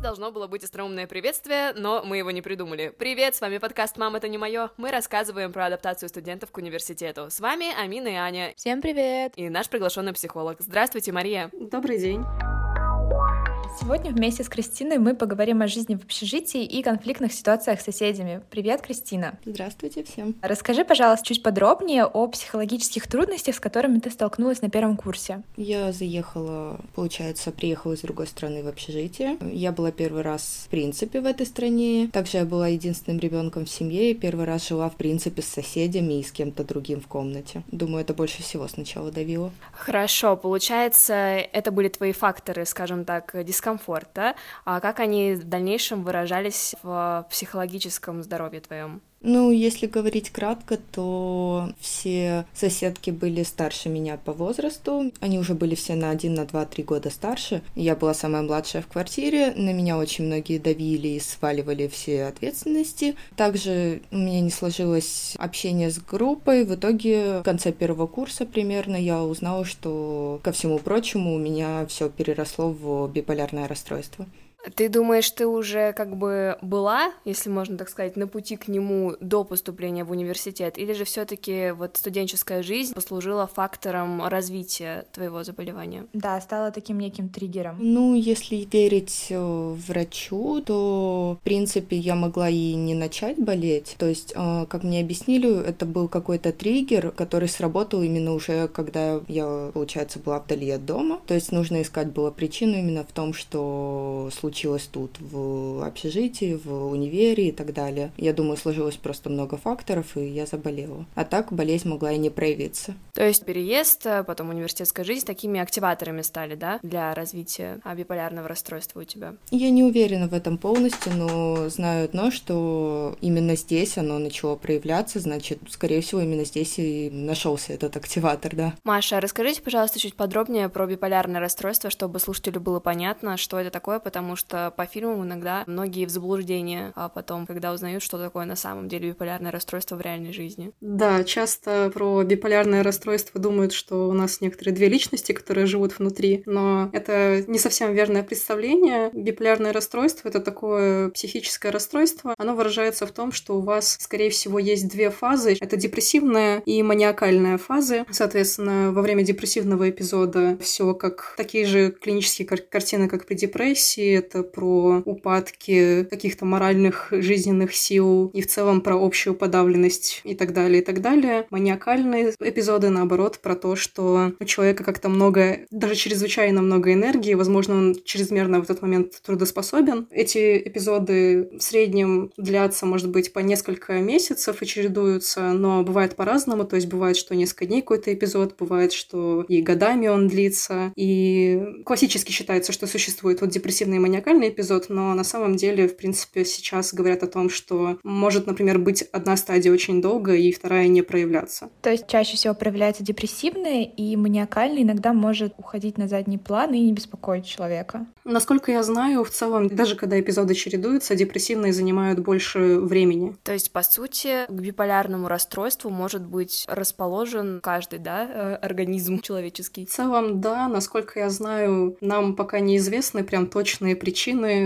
должно было быть остроумное приветствие, но мы его не придумали. Привет, с вами подкаст «Мам, это не мое». Мы рассказываем про адаптацию студентов к университету. С вами Амина и Аня. Всем привет! И наш приглашенный психолог. Здравствуйте, Мария. Добрый день. Сегодня вместе с Кристиной мы поговорим о жизни в общежитии и конфликтных ситуациях с соседями. Привет, Кристина. Здравствуйте всем. Расскажи, пожалуйста, чуть подробнее о психологических трудностях, с которыми ты столкнулась на первом курсе. Я заехала, получается, приехала из другой страны в общежитие. Я была первый раз, в принципе, в этой стране. Также я была единственным ребенком в семье и первый раз жила, в принципе, с соседями и с кем-то другим в комнате. Думаю, это больше всего сначала давило. Хорошо, получается, это были твои факторы, скажем так, дискомфорта дискомфорта, а как они в дальнейшем выражались в психологическом здоровье твоем? Ну, если говорить кратко, то все соседки были старше меня по возрасту. Они уже были все на один, на два, три года старше. Я была самая младшая в квартире. На меня очень многие давили и сваливали все ответственности. Также у меня не сложилось общение с группой. В итоге в конце первого курса примерно я узнала, что, ко всему прочему, у меня все переросло в биполярное расстройство. Ты думаешь, ты уже как бы была, если можно так сказать, на пути к нему до поступления в университет, или же все-таки вот студенческая жизнь послужила фактором развития твоего заболевания? Да, стала таким неким триггером. Ну, если верить э, врачу, то в принципе я могла и не начать болеть. То есть, э, как мне объяснили, это был какой-то триггер, который сработал именно уже, когда я, получается, была вдали от дома. То есть нужно искать было причину именно в том, что случилось случилось тут, в общежитии, в универе и так далее. Я думаю, сложилось просто много факторов, и я заболела. А так болезнь могла и не проявиться. То есть переезд, а потом университетская жизнь такими активаторами стали, да, для развития биполярного расстройства у тебя? Я не уверена в этом полностью, но знаю одно, что именно здесь оно начало проявляться, значит, скорее всего, именно здесь и нашелся этот активатор, да. Маша, расскажите, пожалуйста, чуть подробнее про биполярное расстройство, чтобы слушателю было понятно, что это такое, потому что по фильмам иногда многие в заблуждение, а потом, когда узнают, что такое на самом деле биполярное расстройство в реальной жизни. Да, часто про биполярное расстройство думают, что у нас некоторые две личности, которые живут внутри, но это не совсем верное представление. Биполярное расстройство — это такое психическое расстройство. Оно выражается в том, что у вас, скорее всего, есть две фазы. Это депрессивная и маниакальная фазы. Соответственно, во время депрессивного эпизода все как такие же клинические кар- картины, как при депрессии это про упадки каких-то моральных жизненных сил и в целом про общую подавленность и так далее, и так далее. Маниакальные эпизоды, наоборот, про то, что у человека как-то много, даже чрезвычайно много энергии, возможно, он чрезмерно в этот момент трудоспособен. Эти эпизоды в среднем длятся, может быть, по несколько месяцев и чередуются, но бывает по-разному, то есть бывает, что несколько дней какой-то эпизод, бывает, что и годами он длится, и классически считается, что существует вот депрессивный и маниакальный эпизод, но на самом деле, в принципе, сейчас говорят о том, что может, например, быть одна стадия очень долго и вторая не проявляться. То есть чаще всего проявляется депрессивная, и маниакальная иногда может уходить на задний план и не беспокоить человека. Насколько я знаю, в целом, даже когда эпизоды чередуются, депрессивные занимают больше времени. То есть, по сути, к биполярному расстройству может быть расположен каждый, да, э, организм человеческий? В целом, да. Насколько я знаю, нам пока неизвестны прям точные причины,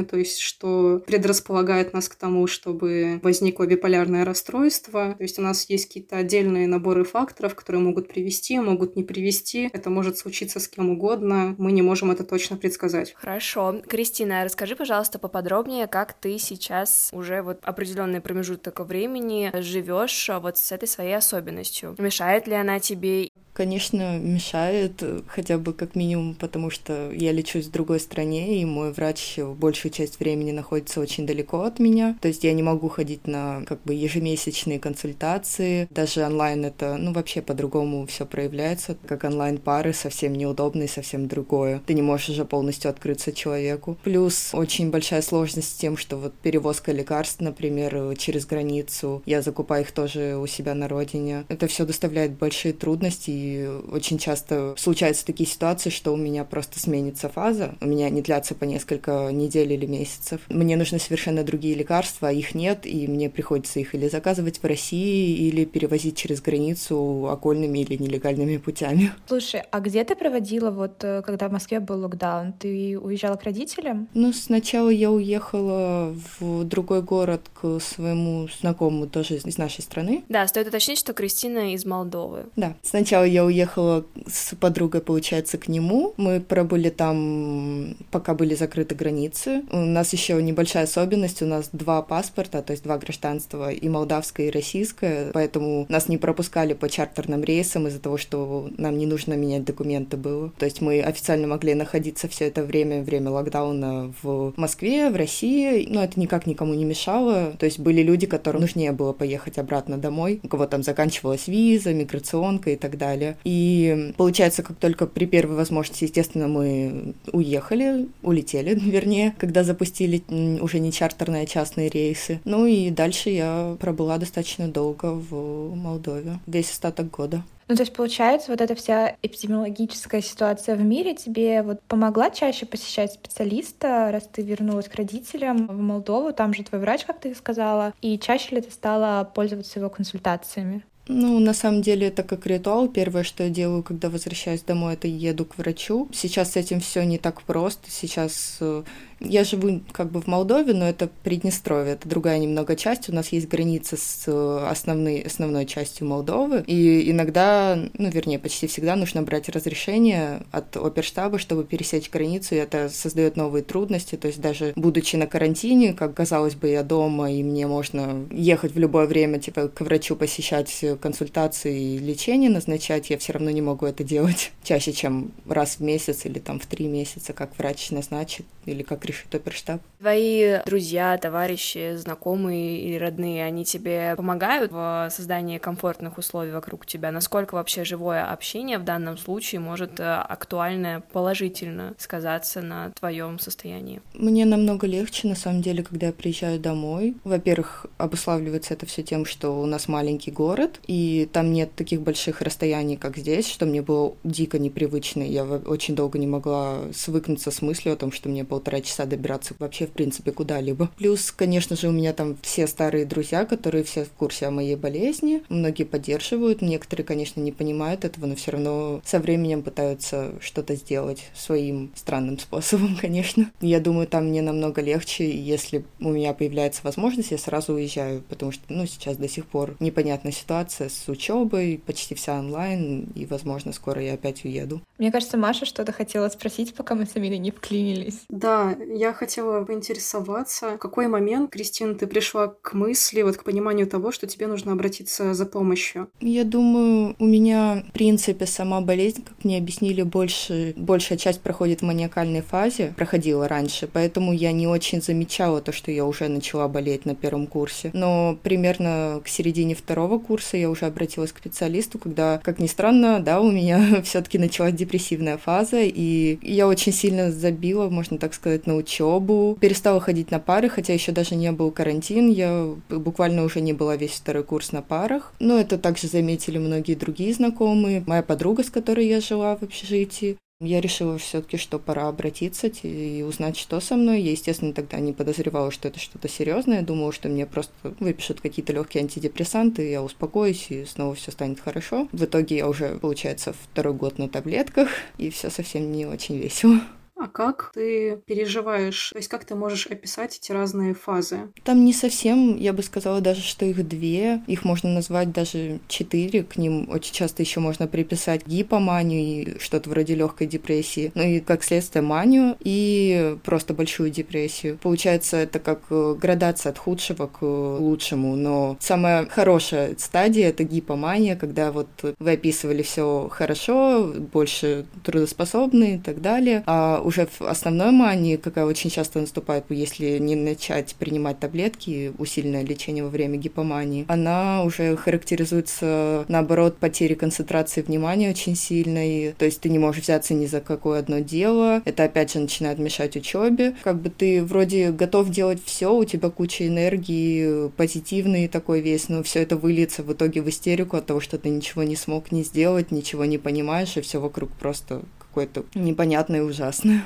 то есть что предрасполагает нас к тому, чтобы возникло биполярное расстройство. То есть у нас есть какие-то отдельные наборы факторов, которые могут привести, могут не привести. Это может случиться с кем угодно. Мы не можем это точно предсказать. Хорошо. Кристина, расскажи, пожалуйста, поподробнее, как ты сейчас уже вот определенный промежуток времени живешь вот с этой своей особенностью. Мешает ли она тебе? Конечно, мешает, хотя бы как минимум, потому что я лечусь в другой стране, и мой врач большую часть времени находится очень далеко от меня. То есть я не могу ходить на как бы ежемесячные консультации. Даже онлайн это, ну, вообще по-другому все проявляется. Как онлайн-пары совсем неудобно и совсем другое. Ты не можешь уже полностью открыться человеку. Плюс очень большая сложность с тем, что вот перевозка лекарств, например, через границу, я закупаю их тоже у себя на родине. Это все доставляет большие трудности, и очень часто случаются такие ситуации, что у меня просто сменится фаза, у меня не длятся по несколько недель или месяцев. Мне нужны совершенно другие лекарства, а их нет, и мне приходится их или заказывать в России, или перевозить через границу окольными или нелегальными путями. Слушай, а где ты проводила, вот э, когда в Москве был локдаун? Ты уезжала к родителям? Ну, сначала я уехала в другой город к своему знакомому, тоже из нашей страны. Да, стоит уточнить, что Кристина из Молдовы. Да. Сначала я уехала с подругой, получается, к нему. Мы пробыли там, пока были закрыты границы. У нас еще небольшая особенность, у нас два паспорта, то есть два гражданства, и молдавское, и российское, поэтому нас не пропускали по чартерным рейсам из-за того, что нам не нужно менять документы было. То есть мы официально могли находиться все это время, время локдауна в Москве, в России, но это никак никому не мешало. То есть были люди, которым нужнее было поехать обратно домой, у кого там заканчивалась виза, миграционка и так далее. И получается, как только при первой возможности, естественно, мы уехали, улетели, вернее, когда запустили уже не чартерные, а частные рейсы. Ну и дальше я пробыла достаточно долго в Молдове, весь остаток года. Ну, то есть, получается, вот эта вся эпидемиологическая ситуация в мире тебе вот помогла чаще посещать специалиста, раз ты вернулась к родителям в Молдову, там же твой врач, как ты сказала, и чаще ли ты стала пользоваться его консультациями? Ну, на самом деле это как ритуал. Первое, что я делаю, когда возвращаюсь домой, это еду к врачу. Сейчас с этим все не так просто. Сейчас э, я живу как бы в Молдове, но это Приднестровье, это другая немного часть. У нас есть граница с э, основной, основной частью Молдовы. И иногда, ну, вернее, почти всегда нужно брать разрешение от оперштаба, чтобы пересечь границу, и это создает новые трудности. То есть даже будучи на карантине, как казалось бы, я дома, и мне можно ехать в любое время, типа, к врачу посещать консультации и лечение назначать, я все равно не могу это делать чаще, чем раз в месяц или там в три месяца, как врач назначит или как решит оперштаб. Твои друзья, товарищи, знакомые или родные, они тебе помогают в создании комфортных условий вокруг тебя? Насколько вообще живое общение в данном случае может э, актуально, положительно сказаться на твоем состоянии? Мне намного легче, на самом деле, когда я приезжаю домой. Во-первых, обуславливается это все тем, что у нас маленький город, и там нет таких больших расстояний, как здесь, что мне было дико непривычно. Я очень долго не могла свыкнуться с мыслью о том, что мне полтора часа добираться вообще, в принципе, куда-либо. Плюс, конечно же, у меня там все старые друзья, которые все в курсе о моей болезни. Многие поддерживают, некоторые, конечно, не понимают этого, но все равно со временем пытаются что-то сделать своим странным способом, конечно. Я думаю, там мне намного легче, если у меня появляется возможность, я сразу уезжаю, потому что, ну, сейчас до сих пор непонятная ситуация с учебой, почти вся онлайн, и, возможно, скоро я опять уеду. Мне кажется, Маша что-то хотела спросить, пока мы с Амилей не вклинились. Да, я хотела поинтересоваться, в какой момент, Кристина, ты пришла к мысли, вот к пониманию того, что тебе нужно обратиться за помощью? Я думаю, у меня, в принципе, сама болезнь, как мне объяснили, больше, большая часть проходит в маниакальной фазе, проходила раньше, поэтому я не очень замечала то, что я уже начала болеть на первом курсе. Но примерно к середине второго курса я уже обратилась к специалисту, когда, как ни странно, да, у меня все-таки началась депрессивная фаза, и я очень сильно забила, можно так сказать, на учебу, перестала ходить на пары, хотя еще даже не был карантин, я буквально уже не была весь второй курс на парах. Но это также заметили многие другие знакомые. Моя подруга, с которой я жила в общежитии, я решила все-таки, что пора обратиться и узнать, что со мной. Я, естественно, тогда не подозревала, что это что-то серьезное. Думала, что мне просто выпишут какие-то легкие антидепрессанты, я успокоюсь, и снова все станет хорошо. В итоге я уже, получается, второй год на таблетках, и все совсем не очень весело. А как ты переживаешь? То есть как ты можешь описать эти разные фазы? Там не совсем, я бы сказала даже, что их две. Их можно назвать даже четыре. К ним очень часто еще можно приписать гипоманию и что-то вроде легкой депрессии. Ну и как следствие манию и просто большую депрессию. Получается, это как э, градация от худшего к лучшему. Но самая хорошая стадия это гипомания, когда вот вы описывали все хорошо, больше трудоспособны и так далее. А уже в основной мании, какая очень часто наступает, если не начать принимать таблетки, усиленное лечение во время гипомании, она уже характеризуется, наоборот, потерей концентрации внимания очень сильной, то есть ты не можешь взяться ни за какое одно дело, это опять же начинает мешать учебе, как бы ты вроде готов делать все, у тебя куча энергии, позитивный такой весь, но все это выльется в итоге в истерику от того, что ты ничего не смог не сделать, ничего не понимаешь, и все вокруг просто какое-то непонятное и ужасное.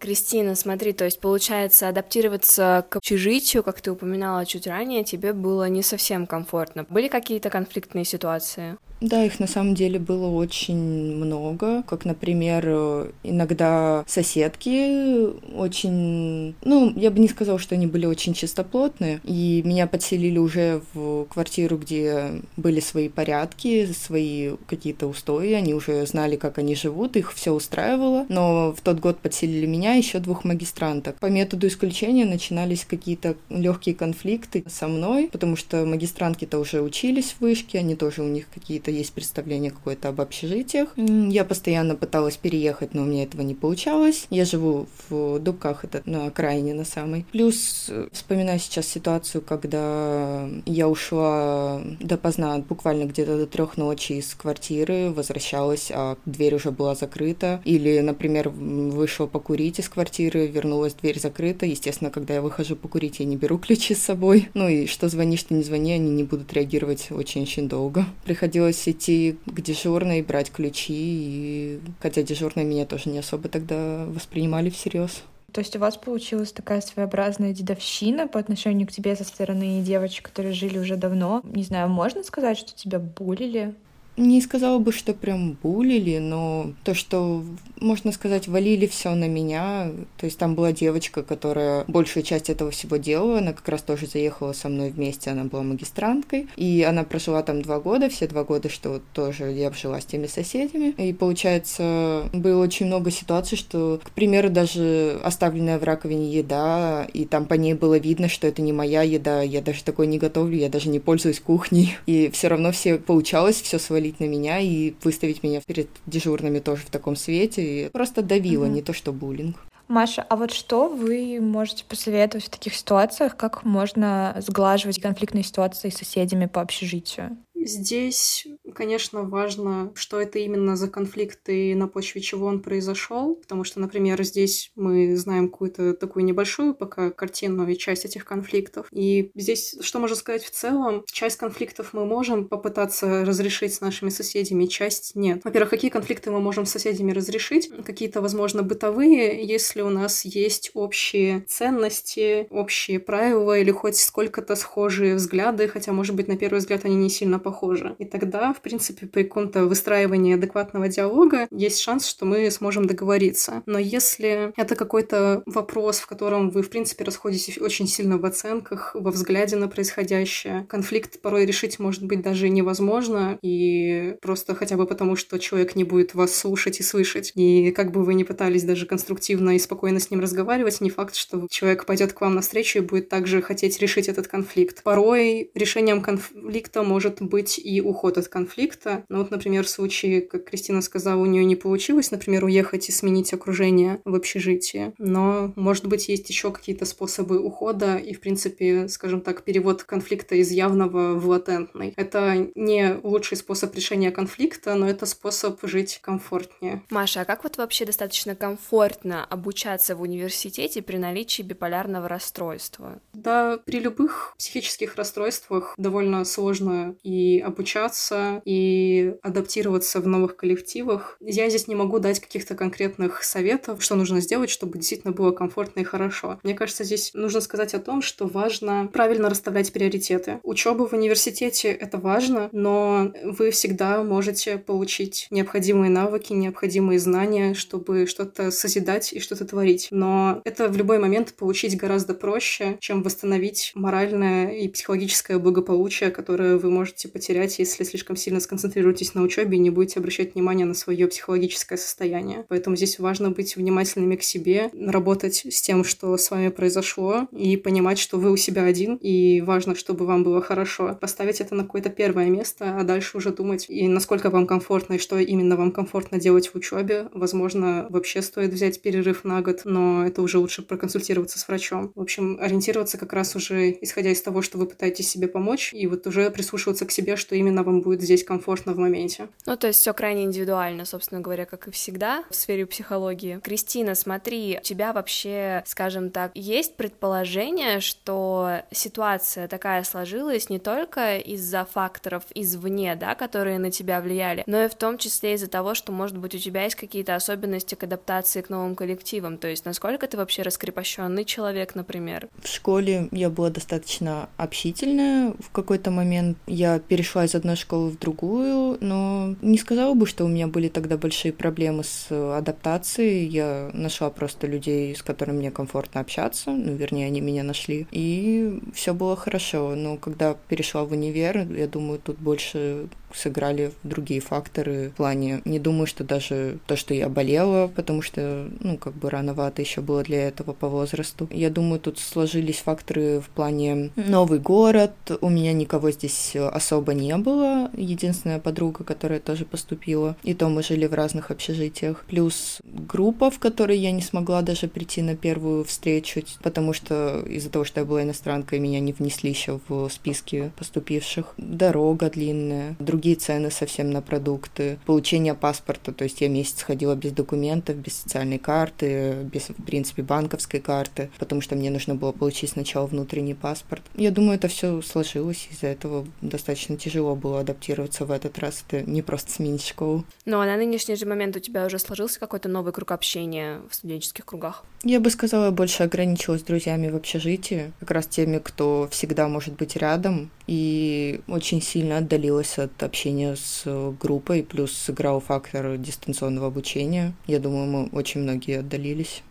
Кристина, смотри, то есть получается адаптироваться к общежитию, как ты упоминала чуть ранее, тебе было не совсем комфортно. Были какие-то конфликтные ситуации? Да, их на самом деле было очень много. Как, например, иногда соседки очень... Ну, я бы не сказала, что они были очень чистоплотные. И меня подселили уже в квартиру, где были свои порядки, свои какие-то устои. Они уже знали, как они живут, их все устраивало. Но в тот год подселили меня еще двух магистранток. По методу исключения начинались какие-то легкие конфликты со мной, потому что магистрантки-то уже учились в вышке, они тоже у них какие-то что есть представление какое-то об общежитиях. Я постоянно пыталась переехать, но у меня этого не получалось. Я живу в Дубках, это на окраине на самой. Плюс э, вспоминаю сейчас ситуацию, когда я ушла допоздна, буквально где-то до трех ночи из квартиры, возвращалась, а дверь уже была закрыта. Или, например, вышла покурить из квартиры, вернулась, дверь закрыта. Естественно, когда я выхожу покурить, я не беру ключи с собой. Ну и что звонишь, что не звони, они не будут реагировать очень-очень долго. Приходилось пришлось идти к дежурной, брать ключи, и хотя дежурные меня тоже не особо тогда воспринимали всерьез. То есть у вас получилась такая своеобразная дедовщина по отношению к тебе со стороны девочек, которые жили уже давно. Не знаю, можно сказать, что тебя булили? Не сказала бы, что прям булили, но то, что, можно сказать, валили все на меня. То есть там была девочка, которая большую часть этого всего делала. Она как раз тоже заехала со мной вместе, она была магистранткой. И она прожила там два года, все два года, что тоже я жила с теми соседями. И получается, было очень много ситуаций, что, к примеру, даже оставленная в раковине еда, и там по ней было видно, что это не моя еда, я даже такой не готовлю, я даже не пользуюсь кухней. И все равно все получалось, все свалили свалить на меня и выставить меня перед дежурными тоже в таком свете. И просто давило, угу. не то что буллинг. Маша, а вот что вы можете посоветовать в таких ситуациях, как можно сглаживать конфликтные ситуации с соседями по общежитию? Здесь, конечно, важно, что это именно за конфликт и на почве чего он произошел, потому что, например, здесь мы знаем какую-то такую небольшую пока картинную часть этих конфликтов. И здесь, что можно сказать в целом, часть конфликтов мы можем попытаться разрешить с нашими соседями, часть нет. Во-первых, какие конфликты мы можем с соседями разрешить? Какие-то, возможно, бытовые, если у нас есть общие ценности, общие правила или хоть сколько-то схожие взгляды, хотя, может быть, на первый взгляд они не сильно похожи. И тогда, в принципе, при каком-то выстраивании адекватного диалога есть шанс, что мы сможем договориться. Но если это какой-то вопрос, в котором вы, в принципе, расходитесь очень сильно в оценках, во взгляде на происходящее, конфликт порой решить может быть даже невозможно, и просто хотя бы потому, что человек не будет вас слушать и слышать. И как бы вы ни пытались даже конструктивно и спокойно с ним разговаривать, не факт, что человек пойдет к вам навстречу и будет также хотеть решить этот конфликт. Порой решением конфликта может быть быть и уход от конфликта. Ну вот, например, в случае, как Кристина сказала, у нее не получилось, например, уехать и сменить окружение в общежитии. Но, может быть, есть еще какие-то способы ухода и, в принципе, скажем так, перевод конфликта из явного в латентный. Это не лучший способ решения конфликта, но это способ жить комфортнее. Маша, а как вот вообще достаточно комфортно обучаться в университете при наличии биполярного расстройства? Да, при любых психических расстройствах довольно сложно и обучаться, и адаптироваться в новых коллективах. Я здесь не могу дать каких-то конкретных советов, что нужно сделать, чтобы действительно было комфортно и хорошо. Мне кажется, здесь нужно сказать о том, что важно правильно расставлять приоритеты. Учеба в университете — это важно, но вы всегда можете получить необходимые навыки, необходимые знания, чтобы что-то созидать и что-то творить. Но это в любой момент получить гораздо проще, чем восстановить моральное и психологическое благополучие, которое вы можете потерять, если слишком сильно сконцентрируетесь на учебе и не будете обращать внимание на свое психологическое состояние. Поэтому здесь важно быть внимательными к себе, работать с тем, что с вами произошло, и понимать, что вы у себя один, и важно, чтобы вам было хорошо. Поставить это на какое-то первое место, а дальше уже думать, и насколько вам комфортно, и что именно вам комфортно делать в учебе. Возможно, вообще стоит взять перерыв на год, но это уже лучше проконсультироваться с врачом. В общем, ориентироваться как раз уже исходя из того, что вы пытаетесь себе помочь, и вот уже прислушиваться к себе, что именно вам будет здесь комфортно в моменте. Ну, то есть все крайне индивидуально, собственно говоря, как и всегда в сфере психологии. Кристина, смотри, у тебя вообще, скажем так, есть предположение, что ситуация такая сложилась не только из-за факторов извне, да, которые на тебя влияли, но и в том числе из-за того, что, может быть, у тебя есть какие-то особенности к адаптации к новым коллективам, то есть насколько ты вообще раскрепощенный человек, например? В школе я была достаточно общительная. В какой-то момент я перешла из одной школы в другую, но не сказала бы, что у меня были тогда большие проблемы с адаптацией. Я нашла просто людей, с которыми мне комфортно общаться, ну, вернее, они меня нашли. И все было хорошо. Но когда перешла в универ, я думаю, тут больше сыграли другие факторы в плане. Не думаю, что даже то, что я болела, потому что, ну, как бы рановато еще было для этого по возрасту. Я думаю, тут сложились факторы в плане новый город. У меня никого здесь особо не было. Единственная подруга, которая тоже поступила. И то мы жили в разных общежитиях. Плюс группа, в которой я не смогла даже прийти на первую встречу, потому что из-за того, что я была иностранкой, меня не внесли еще в списки поступивших. Дорога длинная, другие другие цены совсем на продукты, получение паспорта, то есть я месяц ходила без документов, без социальной карты, без, в принципе, банковской карты, потому что мне нужно было получить сначала внутренний паспорт. Я думаю, это все сложилось, из-за этого достаточно тяжело было адаптироваться в этот раз, это не просто сменить школу. Ну, а на нынешний же момент у тебя уже сложился какой-то новый круг общения в студенческих кругах? Я бы сказала, больше ограничилась друзьями в общежитии, как раз теми, кто всегда может быть рядом, и очень сильно отдалилась от общения с группой, плюс сыграл фактор дистанционного обучения. Я думаю, мы очень многие отдалились.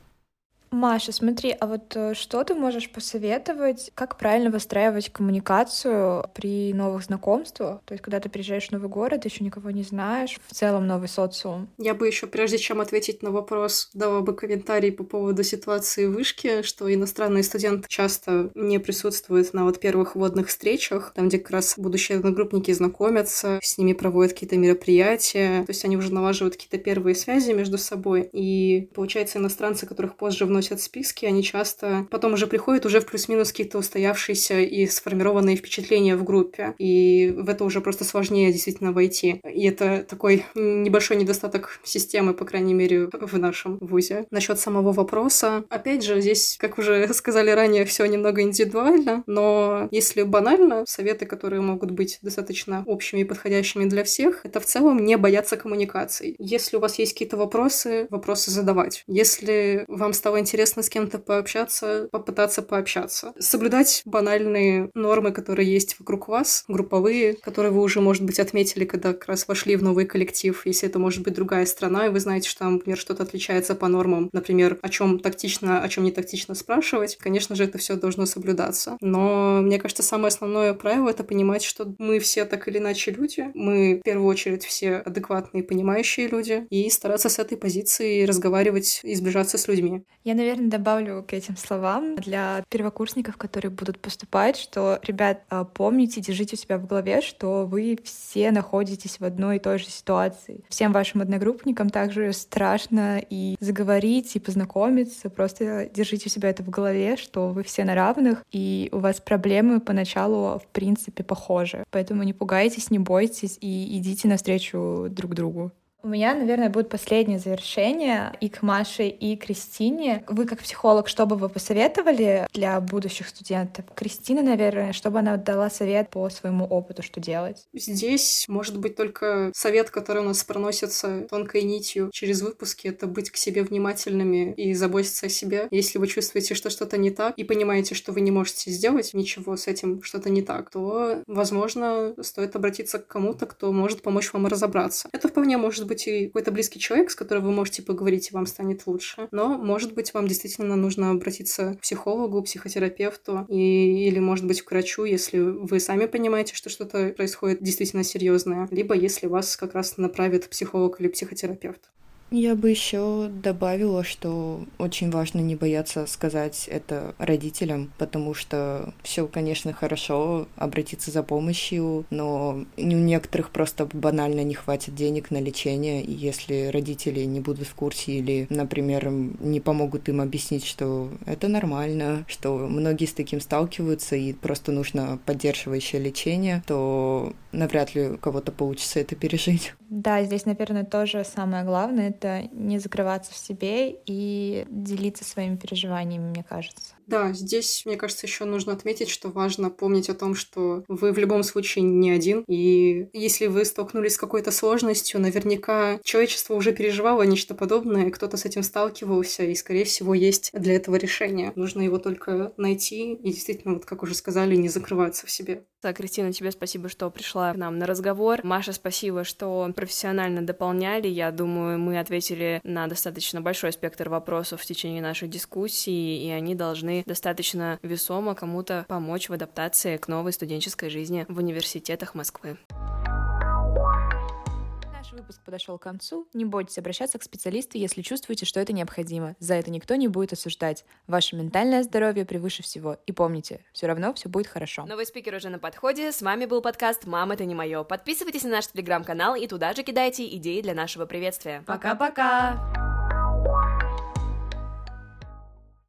Маша, смотри, а вот э, что ты можешь посоветовать, как правильно выстраивать коммуникацию при новых знакомствах? То есть, когда ты приезжаешь в новый город, еще никого не знаешь, в целом новый социум. Я бы еще, прежде чем ответить на вопрос, дала бы комментарий по поводу ситуации вышки, что иностранные студенты часто не присутствуют на вот первых вводных встречах, там, где как раз будущие одногруппники знакомятся, с ними проводят какие-то мероприятия, то есть они уже налаживают какие-то первые связи между собой, и получается иностранцы, которых позже вносят вносят списки, они часто потом уже приходят уже в плюс-минус какие-то устоявшиеся и сформированные впечатления в группе. И в это уже просто сложнее действительно войти. И это такой небольшой недостаток системы, по крайней мере, в нашем вузе. Насчет самого вопроса, опять же, здесь, как уже сказали ранее, все немного индивидуально, но если банально, советы, которые могут быть достаточно общими и подходящими для всех, это в целом не бояться коммуникаций. Если у вас есть какие-то вопросы, вопросы задавать. Если вам стало интересно интересно с кем-то пообщаться, попытаться пообщаться. Соблюдать банальные нормы, которые есть вокруг вас, групповые, которые вы уже, может быть, отметили, когда как раз вошли в новый коллектив. Если это может быть другая страна, и вы знаете, что там, например, что-то отличается по нормам, например, о чем тактично, о чем не тактично спрашивать, конечно же, это все должно соблюдаться. Но мне кажется, самое основное правило это понимать, что мы все так или иначе люди, мы в первую очередь все адекватные, понимающие люди, и стараться с этой позиции разговаривать и сближаться с людьми. Я, наверное, добавлю к этим словам для первокурсников, которые будут поступать, что, ребят, а, помните, держите у себя в голове, что вы все находитесь в одной и той же ситуации. Всем вашим одногруппникам также страшно и заговорить, и познакомиться. Просто держите у себя это в голове, что вы все на равных, и у вас проблемы поначалу, в принципе, похожи. Поэтому не пугайтесь, не бойтесь и идите навстречу друг другу. У меня, наверное, будет последнее завершение и к Маше, и к Кристине. Вы как психолог, что бы вы посоветовали для будущих студентов? Кристина, наверное, чтобы она дала совет по своему опыту, что делать? Здесь может быть только совет, который у нас проносится тонкой нитью через выпуски, это быть к себе внимательными и заботиться о себе. Если вы чувствуете, что что-то не так, и понимаете, что вы не можете сделать ничего с этим, что-то не так, то, возможно, стоит обратиться к кому-то, кто может помочь вам разобраться. Это вполне может быть быть и какой-то близкий человек, с которым вы можете поговорить, и вам станет лучше. Но, может быть, вам действительно нужно обратиться к психологу, психотерапевту и, или, может быть, к врачу, если вы сами понимаете, что что-то происходит действительно серьезное, либо если вас как раз направит психолог или психотерапевт. Я бы еще добавила, что очень важно не бояться сказать это родителям, потому что все, конечно, хорошо обратиться за помощью, но у некоторых просто банально не хватит денег на лечение, и если родители не будут в курсе или, например, не помогут им объяснить, что это нормально, что многие с таким сталкиваются, и просто нужно поддерживающее лечение, то навряд ли у кого-то получится это пережить. Да, здесь, наверное, тоже самое главное — это не закрываться в себе и делиться своими переживаниями, мне кажется. Да, здесь, мне кажется, еще нужно отметить, что важно помнить о том, что вы в любом случае не один. И если вы столкнулись с какой-то сложностью, наверняка человечество уже переживало нечто подобное, кто-то с этим сталкивался, и, скорее всего, есть для этого решение. Нужно его только найти и действительно, вот как уже сказали, не закрываться в себе. Да, Кристина, тебе спасибо, что пришла к нам на разговор. Маша, спасибо, что профессионально дополняли. Я думаю, мы ответили на достаточно большой спектр вопросов в течение нашей дискуссии, и они должны достаточно весомо кому-то помочь в адаптации к новой студенческой жизни в университетах Москвы выпуск подошел к концу. Не бойтесь обращаться к специалисту, если чувствуете, что это необходимо. За это никто не будет осуждать. Ваше ментальное здоровье превыше всего. И помните, все равно все будет хорошо. Новый спикер уже на подходе. С вами был подкаст «Мама, это не мое». Подписывайтесь на наш телеграм-канал и туда же кидайте идеи для нашего приветствия. Пока-пока!